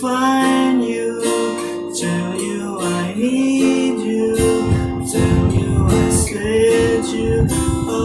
find you, tell you I need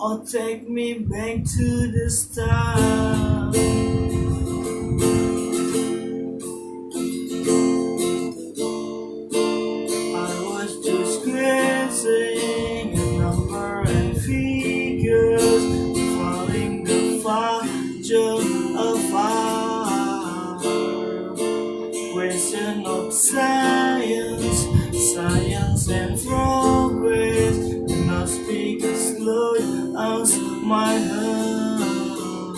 Or take me back to the start. I was just guessing and figures, fudge afar. Question of science, my heart.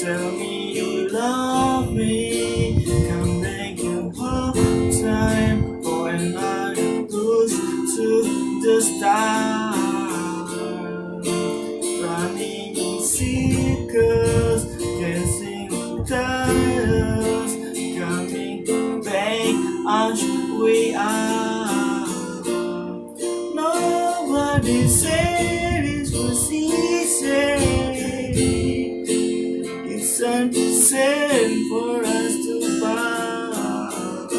Tell me you love me, come in part time, and I push to the start. Running in circles, dancing tires, coming back as we are. Nobody it was easy. It's the same for us to part.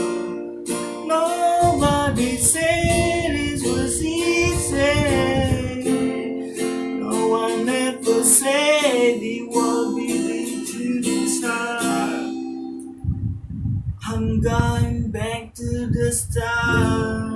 Nobody said it was easy. No one ever said it would be to this hard. I'm going back to the start.